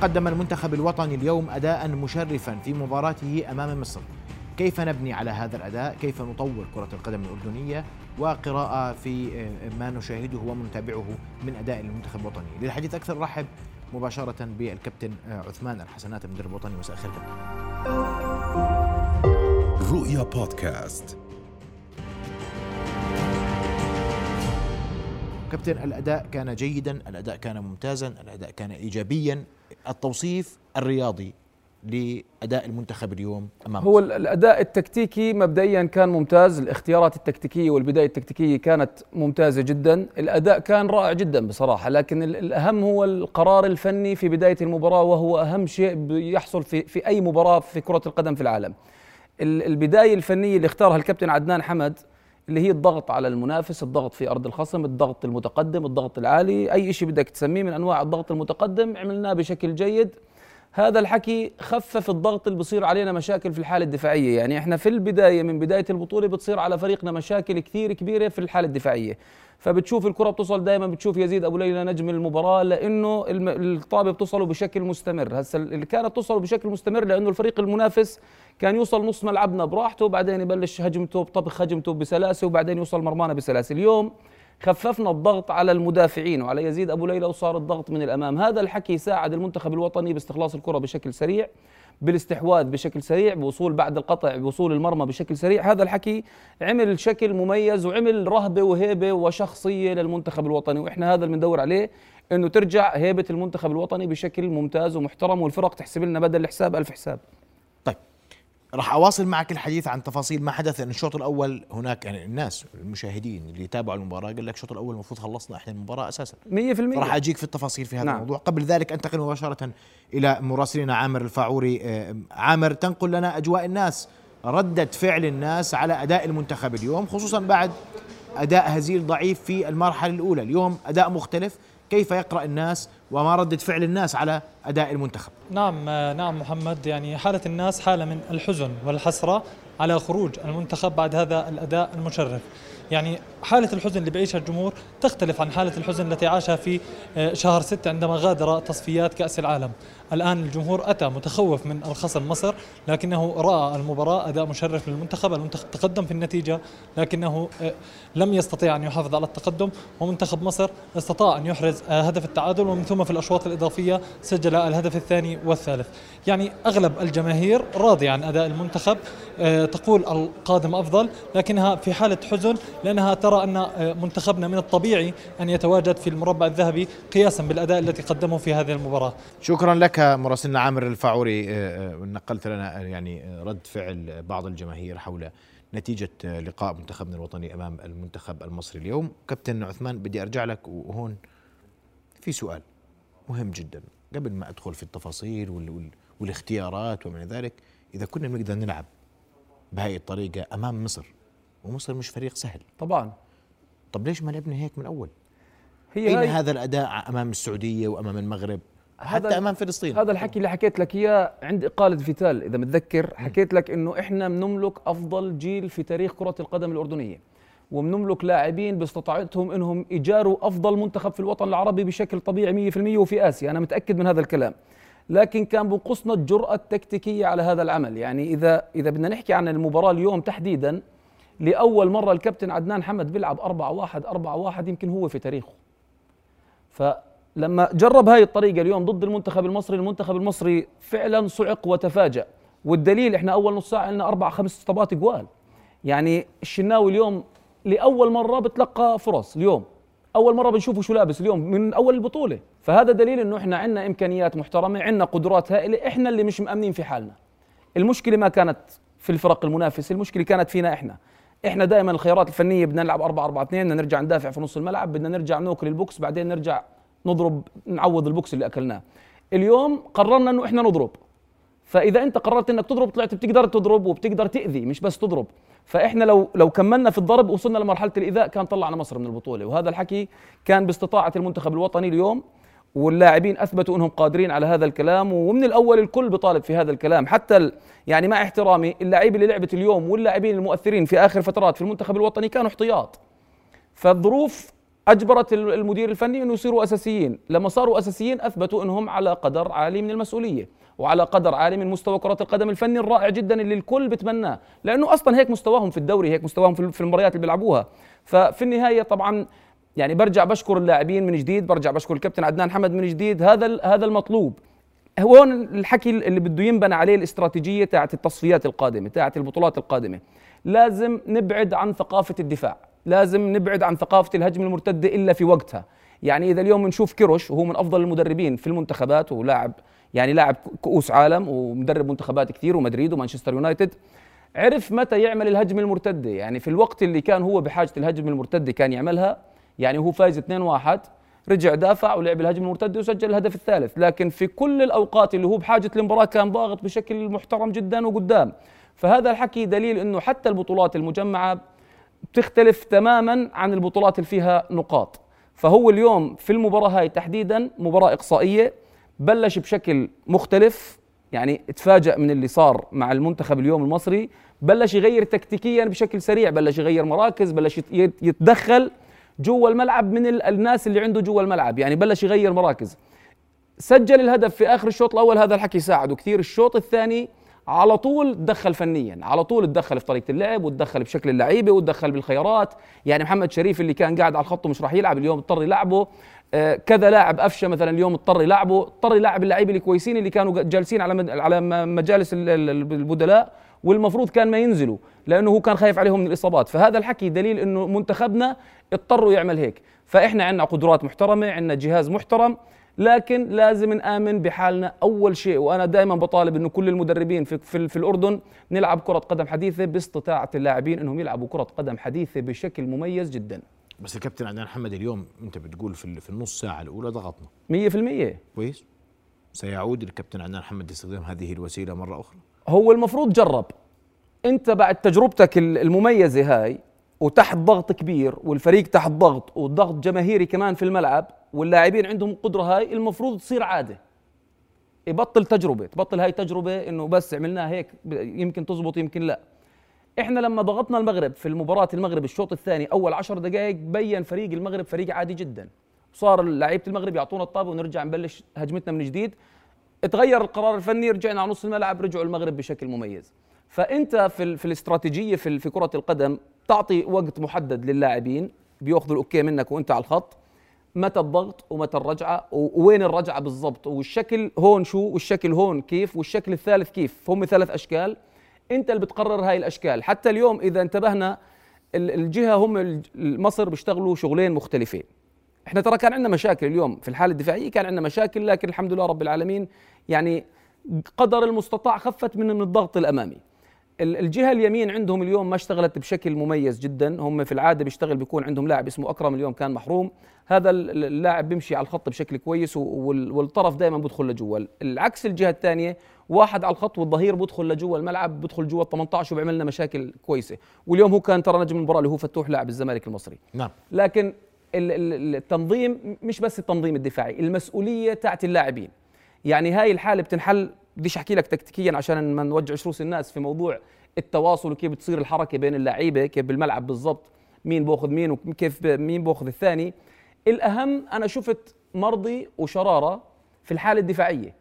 قدم المنتخب الوطني اليوم أداء مشرفا في مباراته أمام مصر. كيف نبني على هذا الأداء؟ كيف نطور كرة القدم الأردنية؟ وقراءة في ما نشاهده ونتابعه من أداء المنتخب الوطني. للحديث أكثر رحب مباشرة بالكابتن عثمان الحسنات المدرب الوطني مساء الخير. رؤيا بودكاست. كابتن الأداء كان جيدا الأداء كان ممتازا الأداء كان ايجابيا. التوصيف الرياضي لأداء المنتخب اليوم امام هو الأداء التكتيكي مبدئيا كان ممتاز الاختيارات التكتيكية والبداية التكتيكية كانت ممتازة جدا الأداء كان رائع جدا بصراحة لكن الأهم هو القرار الفني في بداية المباراة وهو أهم شيء يحصل في في أي مباراة في كرة القدم في العالم. البداية الفنية اللي اختارها الكابتن عدنان حمد اللي هي الضغط على المنافس الضغط في أرض الخصم الضغط المتقدم الضغط العالي أي شيء بدك تسميه من أنواع الضغط المتقدم عملناه بشكل جيد. هذا الحكي خفف الضغط اللي بصير علينا مشاكل في الحالة الدفاعية. يعني إحنا في البداية من بداية البطولة بتصير على فريقنا مشاكل كثير كبيرة في الحالة الدفاعية. فبتشوف الكرة بتوصل دائما بتشوف يزيد أبو ليلى نجم المباراة لأنه الطابة بتوصله بشكل مستمر. هسه اللي كانت توصله بشكل مستمر لأنه الفريق المنافس كان يوصل نص ملعبنا براحته وبعدين يبلش هجمته بطبخ هجمته بسلاسة وبعدين يوصل مرمانا بسلاسة. اليوم خففنا الضغط على المدافعين وعلى يزيد أبو ليلى وصار الضغط من الأمام. هذا الحكي ساعد المنتخب الوطني باستخلاص الكرة بشكل سريع بالاستحواذ بشكل سريع بوصول بعد القطع بوصول المرمى بشكل سريع. هذا الحكي عمل شكل مميز وعمل رهبة وهيبة وشخصية للمنتخب الوطني وإحنا هذا اللي بندور عليه إنه ترجع هيبة المنتخب الوطني بشكل ممتاز ومحترم والفرق تحسب لنا بدل الحساب ألف حساب. راح أواصل معك الحديث عن تفاصيل ما حدث ان الشوط الأول هناك يعني الناس المشاهدين اللي تابعوا المباراة قال لك الشوط الأول المفروض خلصنا إحنا المباراة أساسا. 100% راح أجيك في التفاصيل في هذا نعم. الموضوع. قبل ذلك انتقل مباشرة إلى مراسلنا عامر الفاعوري آه، عامر تنقل لنا أجواء الناس. ردة فعل الناس على أداء المنتخب اليوم خصوصا بعد أداء هزيل ضعيف في المرحلة الأولى. اليوم أداء مختلف كيف يقرأ الناس وما ردة فعل الناس على أداء المنتخب؟ نعم نعم محمد يعني حالة الناس حالة من الحزن والحسرة على خروج المنتخب بعد هذا الأداء المشرف. يعني حالة الحزن اللي بيعيشها الجمهور تختلف عن حالة الحزن التي عاشها في آه، شهر ستة عندما غادر تصفيات كأس العالم. الآن الجمهور أتى متخوف من الخصم مصر لكنه رأى المباراة أداء مشرف للمنتخب المنتخب تقدم في النتيجة لكنه آه، لم يستطيع أن يحافظ على التقدم. ومنتخب مصر استطاع أن يحرز آه، هدف التعادل ومن ثم في الأشواط الإضافية سجل الهدف الثاني والثالث. يعني أغلب الجماهير راضية عن أداء المنتخب تقول القادم أفضل لكنها في حالة حزن لأنها ترى أن منتخبنا من الطبيعي أن يتواجد في المربع الذهبي قياسا بالأداء الذي قدمه في هذه المباراة. شكرا لك مراسلنا عامر الفاعوري آه، آه، نقلت لنا يعني رد فعل بعض الجماهير حول نتيجة لقاء منتخبنا الوطني أمام المنتخب المصري اليوم. كابتن عثمان بدي أرجع لك وهون في سؤال مهم جدا. قبل ما أدخل في التفاصيل والاختيارات ومن ذلك إذا كنا بنقدر نلعب بهذه الطريقة أمام مصر ومصر مش فريق سهل. طبعا. طب ليش ما لعبنا هيك من أول؟ هي أين هذا الأداء أمام السعودية وأمام المغرب؟ حتى هذا أمام فلسطين. هذا الحكي اللي حكيت لك إياه عند إقالة فيتال إذا متذكر. حكيت لك إنه إحنا بنملك أفضل جيل في تاريخ كرة القدم الأردنية وبنملك لاعبين باستطاعتهم إنهم يجاروا أفضل منتخب في الوطن العربي بشكل طبيعي 100% وفي آسيا. أنا متأكد من هذا الكلام. لكن كان بنقصنا الجرأة التكتيكية على هذا العمل. يعني إذا إذا بدنا نحكي عن المباراة اليوم تحديدا لأول مرة الكابتن عدنان حمد بيلعب 4 1 4 1 يمكن هو في تاريخه. فلما جرب هاي الطريقة اليوم ضد المنتخب المصري المنتخب المصري فعلا صعق وتفاجأ. والدليل إحنا أول نص ساعة لنا أربع خمس طبات جوال. يعني الشناوي اليوم لأول مرة بتلقى فرص اليوم. أول مرة بنشوفه شو لابس اليوم من أول البطولة. فهذا دليل إنه إحنا عندنا إمكانيات محترمة عندنا قدرات هائلة إحنا اللي مش مأمنين في حالنا. المشكلة ما كانت في الفرق المنافسه المشكلة كانت فينا إحنا. إحنا دائما الخيارات الفنية بدنا نلعب 4 4 2 بدنا نرجع ندافع في نص الملعب بدنا نرجع نوكل البوكس بعدين نرجع نضرب نعوض البوكس اللي أكلناه. اليوم قررنا إنه إحنا نضرب. فإذا أنت قررت إنك تضرب طلعت بتقدر تضرب وبتقدر تأذي مش بس تضرب. فإحنا لو لو كملنا في الضرب وصلنا لمرحلة الإيذاء كان طلعنا مصر من البطولة. وهذا الحكي كان باستطاعة المنتخب الوطني اليوم واللاعبين أثبتوا إنهم قادرين على هذا الكلام. ومن الأول الكل بيطالب في هذا الكلام. حتى يعني مع احترامي اللاعبين اللي لعبت اليوم واللاعبين المؤثرين في آخر فترات في المنتخب الوطني كانوا احتياط. فالظروف أجبرت المدير الفني إنه يصيروا أساسيين. لما صاروا أساسيين أثبتوا إنهم على قدر عالي من المسؤولية وعلى قدر عالي من مستوى كرة القدم الفني الرائع جدا اللي الكل بتمناه. لأنه أصلا هيك مستواهم في الدوري هيك مستواهم في المباريات اللي بيلعبوها. ففي النهاية طبعا يعني برجع بشكر اللاعبين من جديد برجع بشكر الكابتن عدنان حمد من جديد. هذا هذا المطلوب. هون الحكي اللي بده ينبنى عليه الاستراتيجية تاعت التصفيات القادمة تاعت البطولات القادمة. لازم نبعد عن ثقافة الدفاع. لازم نبعد عن ثقافة الهجمه المرتدة إلا في وقتها. يعني إذا اليوم بنشوف كيروش وهو من أفضل المدربين في المنتخبات ولاعب يعني لاعب كؤوس عالم ومدرب منتخبات كثير ومدريد ومانشستر يونايتد عرف متى يعمل الهجمه المرتدة. يعني في الوقت اللي كان هو بحاجة الهجمه المرتدة كان يعملها يعني هو فايز 2-1 رجع دافع ولعب الهجمه المرتدة وسجل الهدف الثالث. لكن في كل الأوقات اللي هو بحاجة المباراه كان ضاغط بشكل محترم جدا وقدام. فهذا الحكي دليل إنه حتى البطولات المجمعة بتختلف تماما عن البطولات اللي فيها نقاط. فهو اليوم في المباراة هاي تحديدا مباراة إقصائية بلش بشكل مختلف يعني تفاجأ من اللي صار مع المنتخب اليوم المصري بلش يغير تكتيكيا بشكل سريع بلش يغير مراكز بلش يتدخل جوا الملعب من الناس اللي عنده جوا الملعب يعني بلش يغير مراكز. سجل الهدف في آخر الشوط الأول هذا الحكي ساعده كثير الشوط الثاني على طول تدخل فنيا على طول تدخل في طريقة اللعب وتدخل بشكل اللعيبة وتدخل بالخيارات. يعني محمد شريف اللي كان قاعد على الخط ومش راح يلعب اليوم اضطر يلعبه. آه كذا لاعب افشه مثلا اليوم اضطر يلعبه. اضطر يلعب اللعيبة الكويسين اللي كانوا جالسين على على مجالس البدلاء والمفروض كان ما ينزلوا لأنه هو كان خايف عليهم من الإصابات. فهذا الحكي دليل إنه منتخبنا اضطروا يعمل هيك. فإحنا عندنا قدرات محترمة عندنا جهاز محترم. لكن لازم نآمن بحالنا أول شيء وأنا دائما بطالب أنه كل المدربين في, في, في الأردن نلعب كرة قدم حديثة باستطاعة اللاعبين أنهم يلعبوا كرة قدم حديثة بشكل مميز جدا. بس الكابتن عدنان محمد اليوم أنت بتقول في, في النص ساعة الأولى ضغطنا. 100% كويس. سيعود الكابتن عدنان محمد لاستخدام هذه الوسيلة مرة أخرى؟ هو المفروض جرب. أنت بعد تجربتك المميزة هاي وتحت ضغط كبير والفريق تحت ضغط وضغط جماهيري كمان في الملعب واللاعبين عندهم القدره هاي المفروض تصير عادة. يبطل تجربة تبطل هاي تجربة إنه بس عملناها هيك يمكن تزبط يمكن لا. إحنا لما ضغطنا المغرب في المباراة المغرب الشوط الثاني أول عشر دقائق بين فريق المغرب فريق عادي جدا. صار لعيبة المغرب يعطونا الطابة ونرجع نبلش هجمتنا من جديد. تغير القرار الفني رجعنا على نص الملعب رجعوا المغرب بشكل مميز. فأنت في في الاستراتيجية في في كرة القدم تعطي وقت محدد للاعبين بيأخذوا الأوكي منك وأنت على الخط. متى الضغط ومتى الرجعة ووين الرجعة بالضبط؟ والشكل هون شو؟ والشكل هون كيف؟ والشكل الثالث كيف؟ هم ثلاث أشكال. أنت اللي بتقرر هاي الأشكال. حتى اليوم إذا انتبهنا الجهة هم مصر بيشتغلوا شغلين مختلفين. إحنا ترى كان عندنا مشاكل اليوم في الحالة الدفاعية كان عندنا مشاكل لكن الحمد لله رب العالمين يعني قدر المستطاع خفت من من الضغط الأمامي. الجهة اليمين عندهم اليوم ما اشتغلت بشكل مميز جدا. هم في العادة بيشتغل بيكون عندهم لاعب اسمه أكرم اليوم كان محروم. هذا اللاعب بيمشي على الخط بشكل كويس والطرف دائما بدخل لجوا العكس الجهة الثانية واحد على الخط والظهير بدخل لجوا الملعب بدخل جوا ال 18 وبيعمل لنا مشاكل كويسة. واليوم هو كان ترى نجم المباراة اللي هو فتوح لاعب الزمالك المصري. نعم. لكن التنظيم مش بس التنظيم الدفاعي المسؤولية تاعت اللاعبين. يعني هاي الحالة بتنحل بديش أحكي لك تكتيكيا عشان ما نوجعش روس الناس في موضوع التواصل وكيف بتصير الحركة بين اللعيبه كيف بالملعب بالضبط مين باخذ مين وكيف مين باخذ الثاني. الأهم أنا شفت مرضي وشرارة في الحالة الدفاعية.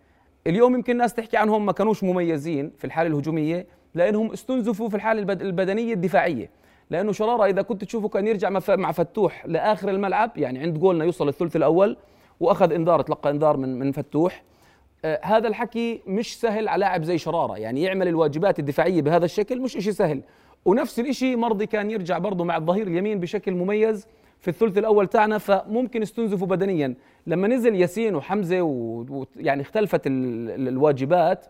اليوم يمكن الناس تحكي عنهم ما كانوش مميزين في الحالة الهجومية لأنهم استنزفوا في الحالة البدنية الدفاعية. لأنه شرارة إذا كنت تشوفه كان يرجع مع فتوح لآخر الملعب يعني عند جولنا يوصل الثلث الأول وأخذ إنذار تلقى إنذار من من فتوح. هذا الحكي مش سهل على لاعب زي شرارة. يعني يعمل الواجبات الدفاعية بهذا الشكل مش إشي سهل. ونفس الإشي مرضي كان يرجع برضه مع الظهير اليمين بشكل مميز في الثلث الأول تاعنا فممكن استنزفوا بدنيا. لما نزل ياسين وحمزة ويعني اختلفت الواجبات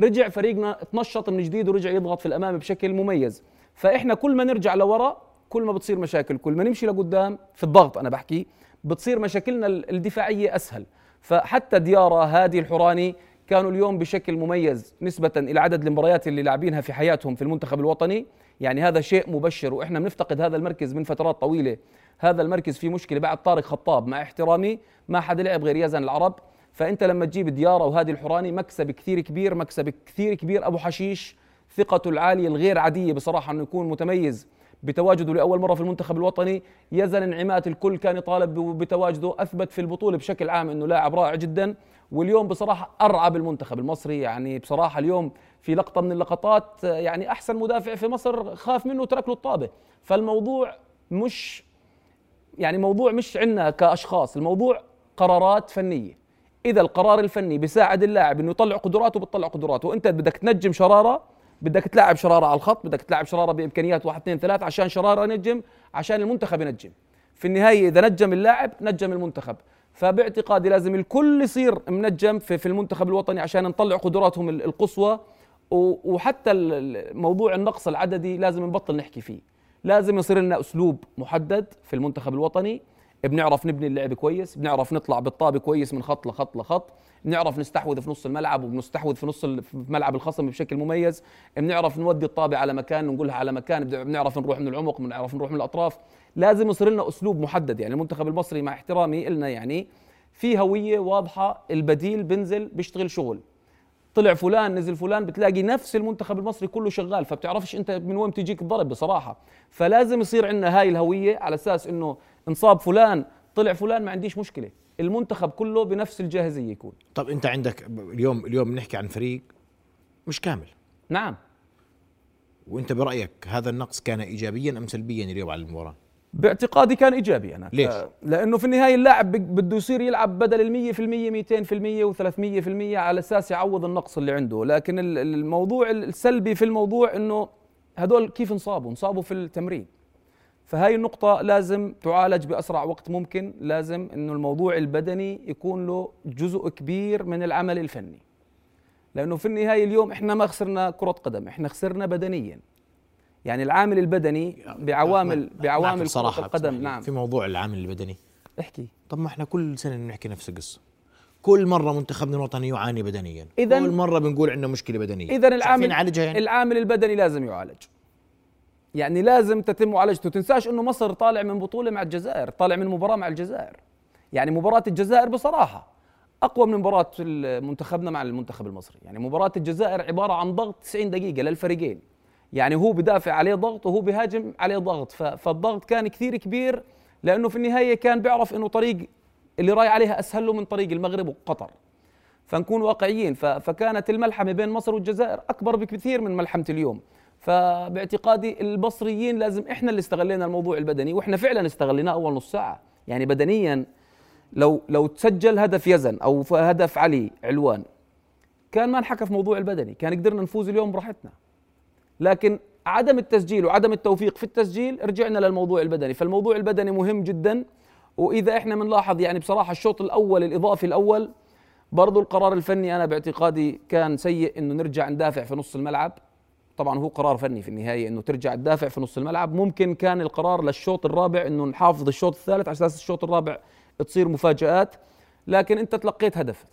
رجع فريقنا تنشط من جديد ورجع يضغط في الأمام بشكل مميز. فإحنا كل ما نرجع لورا كل ما بتصير مشاكل كل ما نمشي لقدام في الضغط أنا بحكي بتصير مشاكلنا الدفاعية أسهل. فحتى ديارة هادي الحوراني كانوا اليوم بشكل مميز نسبة إلى عدد المباريات اللي لاعبينها في حياتهم في المنتخب الوطني. يعني هذا شيء مبشر وإحنا بنفتقد هذا المركز من فترات طويلة. هذا المركز فيه مشكلة بعد طارق خطاب مع احترامي ما حدا لعب غير يزن العرب. فأنت لما تجيب ديارة وهادي الحوراني مكسب كثير كبير مكسب كثير كبير. أبو حشيش ثقته العالية الغير عادية بصراحة أنه يكون متميز. بتواجده لأول مرة في المنتخب الوطني. يزن انعمات الكل كان يطالب بتواجده أثبت في البطولة بشكل عام إنه لاعب رائع جدا. واليوم بصراحة أرعب المنتخب المصري. يعني بصراحة اليوم في لقطة من اللقطات يعني أحسن مدافع في مصر خاف منه وترك له الطابة. فالموضوع مش يعني موضوع مش عندنا كأشخاص الموضوع قرارات فنية. إذا القرار الفني بيساعد اللاعب إنه يطلع قدراته بتطلع قدراته. وأنت بدك تنجم شرارة بدك تلعب شرارة على الخط بدك تلعب شرارة بإمكانيات واحد اثنين ثلاث عشان شرارة ينجم عشان المنتخب ينجم. في النهاية إذا نجم اللاعب نجم المنتخب. فباعتقادي لازم الكل يصير منجم في, في المنتخب الوطني عشان نطلع قدراتهم القصوى. وحتى موضوع النقص العددي لازم نبطل نحكي فيه. لازم يصير لنا أسلوب محدد في المنتخب الوطني. بنعرف نبني اللعب كويس بنعرف نطلع بالطابة كويس من خط لخط لخط بنعرف نستحوذ في نص الملعب وبنستحوذ في نص في ملعب الخصم بشكل مميز بنعرف نودي الطابة على مكان ونقولها على مكان بنعرف نروح من العمق بنعرف نروح من الأطراف. لازم يصير لنا أسلوب محدد يعني المنتخب المصري مع احترامي لنا يعني في هوية واضحة البديل بنزل بيشتغل شغل. طلع فلان نزل فلان بتلاقي نفس المنتخب المصري كله شغال فبتعرفش أنت من وين تجيك الضرب بصراحة. فلازم يصير عندنا هاي الهوية على أساس إنه انصاب فلان طلع فلان ما عنديش مشكلة. المنتخب كله بنفس الجاهزية يكون. طب انت عندك اليوم اليوم بنحكي عن فريق مش كامل. نعم. وانت برأيك هذا النقص كان ايجابيا م سلبيا اليوم على المباراة؟ باعتقادي كان إيجابي أنا. ليش؟ لأنه في النهاية اللاعب بده يصير يلعب بدل ال 100% 200% و300% على أساس يعوض النقص اللي عنده، لكن الموضوع السلبي في الموضوع إنه هدول كيف انصابوا؟ انصابوا في التمرين. فهاي النقطة لازم تعالج بأسرع وقت ممكن، لازم إنه الموضوع البدني يكون له جزء كبير من العمل الفني. لأنه في النهاية اليوم إحنا ما خسرنا كرة قدم، إحنا خسرنا بدنيا. يعني العامل البدني بعوامل بعوامل صراحة القدم نعم. في موضوع العامل البدني. احكي. طب ما إحنا كل سنة بنحكي نفس القصة. كل مرة منتخبنا الوطني يعاني بدنيا. إذن كل مرة بنقول عندنا مشكلة بدنية. اذا العامل يعني؟ العامل البدني لازم يعالج. يعني لازم تتم معالجته تنساش إنه مصر طالع من بطولة مع الجزائر طالع من مباراة مع الجزائر. يعني مباراة الجزائر بصراحة أقوى من مباراة منتخبنا مع المنتخب المصري. يعني مباراة الجزائر عبارة عن ضغط 90 دقيقة للفريقين. يعني هو بدافع عليه ضغط وهو بهاجم عليه ضغط. فالضغط كان كثير كبير لأنه في النهاية كان بيعرف إنه طريق اللي راي عليها أسهل له من طريق المغرب وقطر. فنكون واقعيين فكانت الملحمة بين مصر والجزائر أكبر بكثير من ملحمة اليوم. فباعتقادي المصريين لازم إحنا اللي استغلينا الموضوع البدني وإحنا فعلا استغليناه أول نص ساعة. يعني بدنيا لو لو تسجل هدف يزن أو هدف علي علوان كان ما انحكى في موضوع البدني كان قدرنا نفوز اليوم براحتنا. لكن عدم التسجيل وعدم التوفيق في التسجيل رجعنا للموضوع البدني. فالموضوع البدني مهم جدا وإذا إحنا بنلاحظ يعني بصراحة الشوط الأول الإضافي الأول برضو القرار الفني أنا باعتقادي كان سيء إنه نرجع ندافع في نص الملعب. طبعا هو قرار فني في النهاية إنه ترجع تدافع في نص الملعب. ممكن كان القرار للشوط الرابع إنه نحافظ الشوط الثالث على أساس الشوط الرابع تصير مفاجآت لكن أنت تلقيت هدف.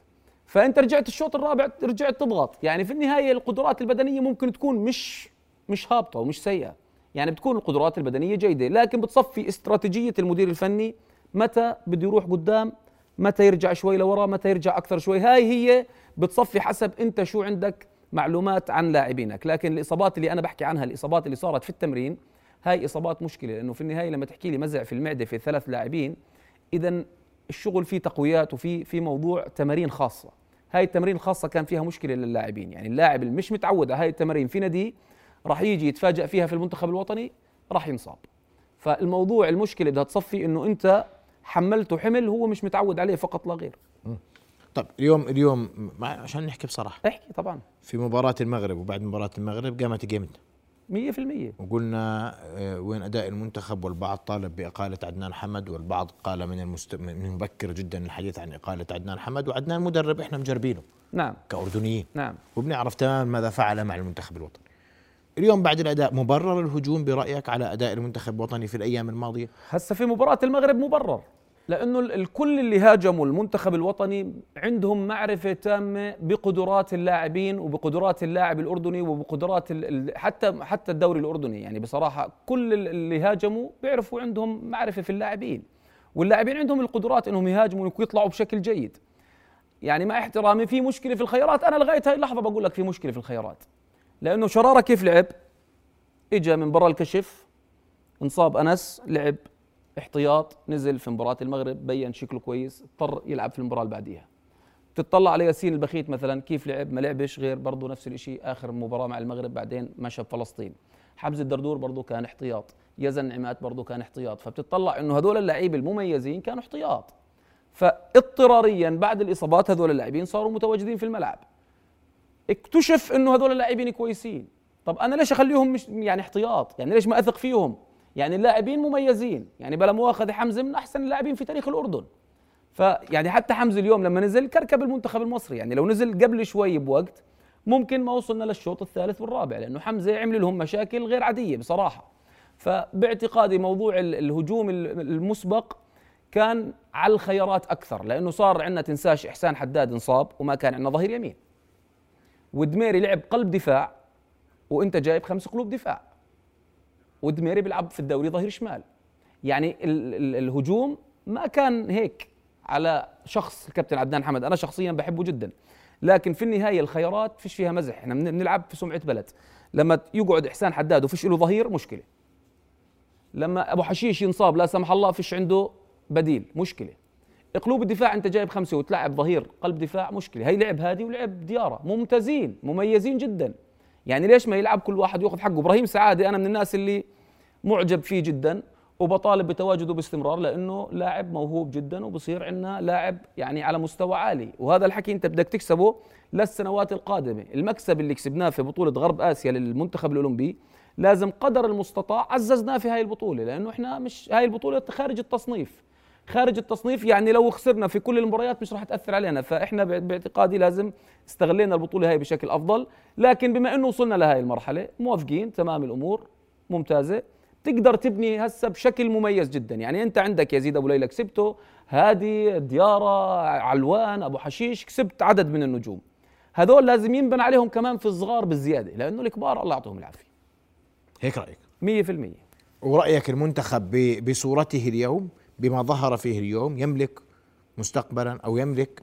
فأنت رجعت الشوط الرابع رجعت تضغط. يعني في النهاية القدرات البدنية ممكن تكون مش مش هابطة ومش سيئة. يعني بتكون القدرات البدنية جيدة لكن بتصفي استراتيجية المدير الفني متى بده يروح قدام متى يرجع شوي لورا متى يرجع أكثر شوي. هاي هي بتصفي حسب أنت شو عندك معلومات عن لاعبينك. لكن الإصابات اللي أنا بحكي عنها الإصابات اللي صارت في التمرين هاي إصابات مشكلة لأنه في النهاية لما تحكي لي مزع في المعدة في ثلاث لاعبين اذا الشغل فيه تقويات وفي في موضوع تمارين خاصة. هاي التمارين الخاصة كان فيها مشكلة للاعبين. يعني اللاعب اللي مش متعود على هاي التمارين في ناديه راح يجي يتفاجئ فيها في المنتخب الوطني راح ينصاب. فالموضوع المشكلة بدها تصفي إنه أنت حملته حمل هو مش متعود عليه فقط لا غير طيب اليوم اليوم عشان نحكي بصراحة. احكي طبعا. في مباراة المغرب وبعد مباراة المغرب قامت جيمتنا 100% وقلنا آه، وين أداء المنتخب والبعض طالب بإقالة عدنان حمد والبعض قال من المست... من مبكر جدا الحديث عن إقالة عدنان حمد وعدنان مدرب إحنا مجربينه. نعم. كأردنيين. نعم. وبنعرف تماما ماذا فعل مع المنتخب الوطني. اليوم بعد الأداء مبرر الهجوم برأيك على أداء المنتخب الوطني في الأيام الماضية؟ هسه في مباراة المغرب مبرر. لأنه الكل اللي هاجموا المنتخب الوطني عندهم معرفة تامة بقدرات اللاعبين وبقدرات اللاعب الأردني وبقدرات حتى حتى الدوري الأردني. يعني بصراحة كل اللي هاجموا بيعرفوا عندهم معرفة في اللاعبين. واللاعبين عندهم القدرات إنهم يهاجموا ويطلعوا بشكل جيد. يعني مع احترامي في مشكلة في الخيارات. أنا لغاية هاي اللحظة بقول لك في مشكلة في الخيارات. لأنه شرارة كيف لعب؟ اجى من برا الكشف انصاب أنس لعب احتياط نزل في مباراة المغرب بين شكله كويس اضطر يلعب في المباراة اللي بعديها. تطلع على ياسين البخيت مثلا كيف لعب؟ ما لعبش غير برضه نفس الشيء آخر مباراة مع المغرب بعدين مشى بفلسطين. حمزة الدردور برضه كان احتياط يزن نعمات برضه كان احتياط. فبتطلع إنه هذول اللعيبه المميزين كانوا احتياط. فاضطراريا بعد الإصابات هذول اللاعبين صاروا متواجدين في الملعب. اكتشف إنه هذول اللاعبين كويسين. طب أنا ليش أخليهم مش يعني احتياط؟ يعني ليش ما أثق فيهم؟ يعني اللاعبين مميزين. يعني بلا مؤاخذة حمزة من أحسن اللاعبين في تاريخ الأردن. فيعني حتى حمزة اليوم لما نزل كركب المنتخب المصري يعني لو نزل قبل شوي بوقت ممكن ما وصلنا للشوط الثالث والرابع لأنه حمزة عمل لهم مشاكل غير عادية بصراحة. فباعتقادي موضوع الهجوم المسبق كان على الخيارات أكثر لأنه صار عندنا تنساش إحسان حداد انصاب وما كان عندنا ظهير يمين. ودميري لعب قلب دفاع وأنت جايب خمس قلوب دفاع. ودميري بيلعب في الدوري ظهير شمال. يعني ال ال الهجوم ما كان هيك على شخص الكابتن عدنان حمد. أنا شخصيا بحبه جدا. لكن في النهاية الخيارات فيش فيها مزح. إحنا بنلعب في سمعة بلد. لما يقعد إحسان حداد وفيش له ظهير مشكلة. لما أبو حشيش ينصاب لا سمح الله فيش عنده بديل مشكلة. قلوب الدفاع أنت جايب خمسة وتلعب ظهير قلب دفاع مشكلة. هي لعب هادي ولعب ديارة. ممتازين مميزين جدا. يعني ليش ما يلعب كل واحد ياخذ حقه؟ إبراهيم سعاده أنا من الناس اللي معجب فيه جدا وبطالب بتواجده باستمرار لأنه لاعب موهوب جدا وبصير عندنا لاعب يعني على مستوى عالي. وهذا الحكي أنت بدك تكسبه للسنوات القادمة. المكسب اللي كسبناه في بطولة غرب آسيا للمنتخب الأولمبي لازم قدر المستطاع عززناه في هاي البطولة لأنه إحنا مش هاي البطولة خارج التصنيف. خارج التصنيف يعني لو خسرنا في كل المباريات مش راح تأثر علينا. فإحنا باعتقادي لازم استغلينا البطولة هاي بشكل أفضل. لكن بما إنه وصلنا لهي المرحلة موافقين تمام الأمور ممتازة. تقدر تبني هسه بشكل مميز جدا. يعني أنت عندك يزيد أبو ليلى كسبته هادي ديارة علوان أبو حشيش كسبت عدد من النجوم. هذول لازم ينبنى عليهم كمان في الصغار بالزيادة لأنه الكبار الله يعطيهم العافية. هيك رأيك؟ 100% ورأيك المنتخب بصورته اليوم بما ظهر فيه اليوم يملك مستقبلا أو يملك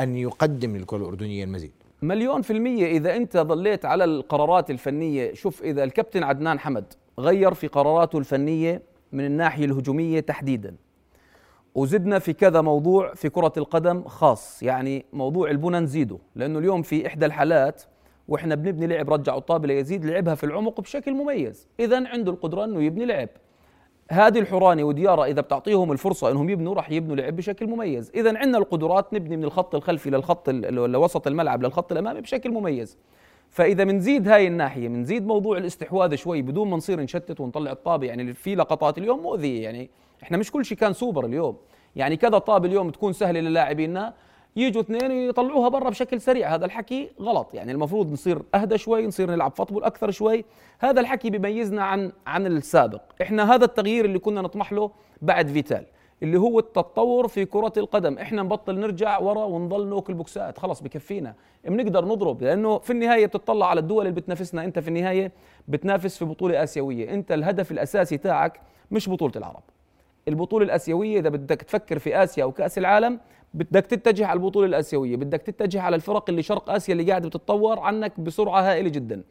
أن يقدم للكرة الأردنية المزيد؟ مليون في المية. إذا أنت ظليت على القرارات الفنية شوف إذا الكابتن عدنان حمد غير في قراراته الفنية من الناحية الهجومية تحديدا. وزدنا في كذا موضوع في كرة القدم خاص يعني موضوع البنى نزيده لأنه اليوم في إحدى الحالات وإحنا بنبني لعب رجعوا الطابة ليزيد لعبها في العمق بشكل مميز. إذا عنده القدرة أنه يبني لعب. هادي الحوراني وديارة إذا بتعطيهم الفرصة أنهم يبنوا راح يبنوا لعب بشكل مميز. إذا عندنا القدرات نبني من الخط الخلفي للخط لوسط الملعب للخط الأمامي بشكل مميز. فإذا بنزيد هاي الناحية بنزيد موضوع الاستحواذ شوي بدون ما نصير نشتت ونطلع الطابة يعني في لقطات اليوم مؤذية يعني إحنا مش كل شيء كان سوبر اليوم. يعني كذا طابة اليوم تكون سهلة للاعبينا يجوا اثنين يطلعوها برا بشكل سريع. هذا الحكي غلط يعني المفروض نصير أهدى شوي نصير نلعب football أكثر شوي. هذا الحكي بيميزنا عن عن السابق. إحنا هذا التغيير اللي كنا نطمح له بعد فيتال. اللي هو التطور في كرة القدم. إحنا نبطل نرجع ورا ونضل نأكل بوكسات. خلص بكفينا. بنقدر نضرب لأنه في النهاية بتطلع على الدول اللي بتنافسنا. أنت في النهاية بتنافس في بطولة آسيوية. أنت الهدف الأساسي تاعك مش بطولة العرب. البطولة الآسيوية إذا بدك تفكر في آسيا أو كأس العالم بدك تتجه على البطولة الآسيوية. بدك تتجه على الفرق اللي شرق آسيا اللي قاعدة بتتطور عنك بسرعة هائلة جدا.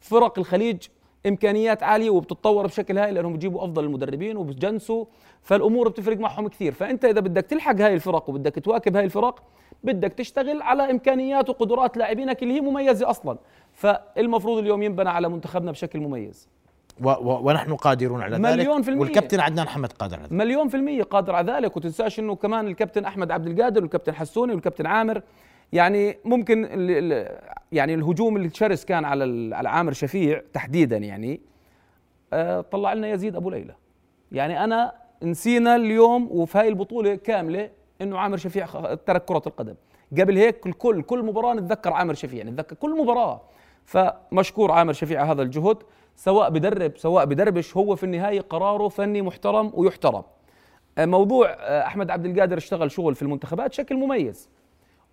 فرق الخليج إمكانيات عالية وبتتطور بشكل هائل لأنهم بيجيبوا أفضل المدربين وبتجنسوا فالأمور بتفرق معهم كثير. فأنت إذا بدك تلحق هاي الفرق وبدك تواكب هاي الفرق بدك تشتغل على إمكانيات وقدرات لاعبينك اللي هي مميزة أصلا. فالمفروض اليوم ينبنى على منتخبنا بشكل مميز. و و ونحن قادرون على ذلك. مليون في المية. والكابتن عدنان حمد قادر على ذلك. مليون في المية قادر على ذلك. وتنساش إنه كمان الكابتن أحمد عبد القادر والكابتن حسوني والكابتن عامر يعني ممكن يعني الهجوم الشرس كان على على عامر شفيع تحديدا يعني آه، طلع لنا يزيد أبو ليلى. يعني أنا نسينا اليوم وفي هاي البطولة كاملة إنه عامر شفيع ترك كرة القدم. قبل هيك الكل كل مباراة نتذكر عامر شفيع نتذكر كل مباراة. فمشكور عامر شفيع هذا الجهد سواء بدرب سواء بدربش هو في النهاية قراره فني محترم ويحترم. آه، موضوع آه، أحمد عبد القادر اشتغل شغل في المنتخبات بشكل مميز.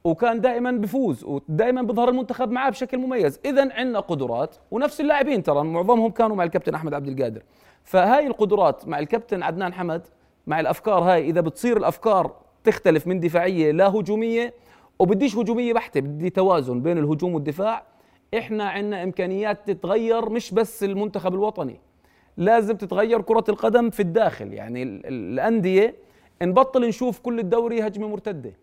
وكان دائما بفوز ودائما بظهر المنتخب معاه بشكل مميز. اذا عندنا قدرات ونفس اللاعبين ترى معظمهم كانوا مع الكابتن أحمد عبد القادر. فهاي القدرات مع الكابتن عدنان حمد مع الأفكار هاي إذا بتصير الأفكار تختلف من دفاعية لا هجومية وبديش هجومية بحتة بدي توازن بين الهجوم والدفاع إحنا عندنا إمكانيات تتغير مش بس المنتخب الوطني. لازم تتغير كرة القدم في الداخل. يعني ال- ال- الأندية نبطل نشوف كل الدوري هجمة مرتدة.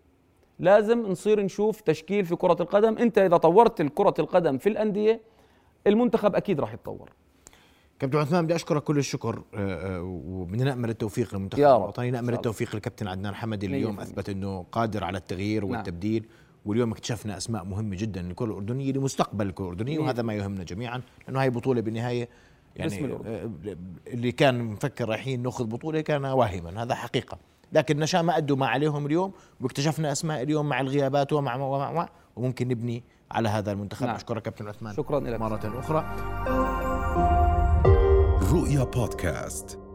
لازم نصير نشوف تشكيل في كرة القدم انت إذا طورت كرة القدم في الأندية المنتخب أكيد راح يتطور كابتن عثمان بدي أشكرك كل الشكر آه، آه، وبدنا نامل التوفيق للمنتخب. الوطني نامل التوفيق للكابتن عدنان حمدي اللي اليوم. أثبت إنه قادر على التغيير نعم. والتبديل واليوم اكتشفنا أسماء مهمة جدا للكرة الأردنية لمستقبل الكرة الأردنية وهذا ما يهمنا جميعا لأنه هاي بطولة بالنهاية يعني. آه، اللي كان مفكر رايحين نأخذ بطولة كان واهما هذا حقيقة لكن نشا ما أدوا ما عليهم اليوم واكتشفنا أسماء اليوم مع الغيابات ومع ومع, ومع وممكن نبني على هذا المنتخب. نعم. أشكرك كابتن عثمان شكرا لك. مرة أخرى. رؤيا بودكاست.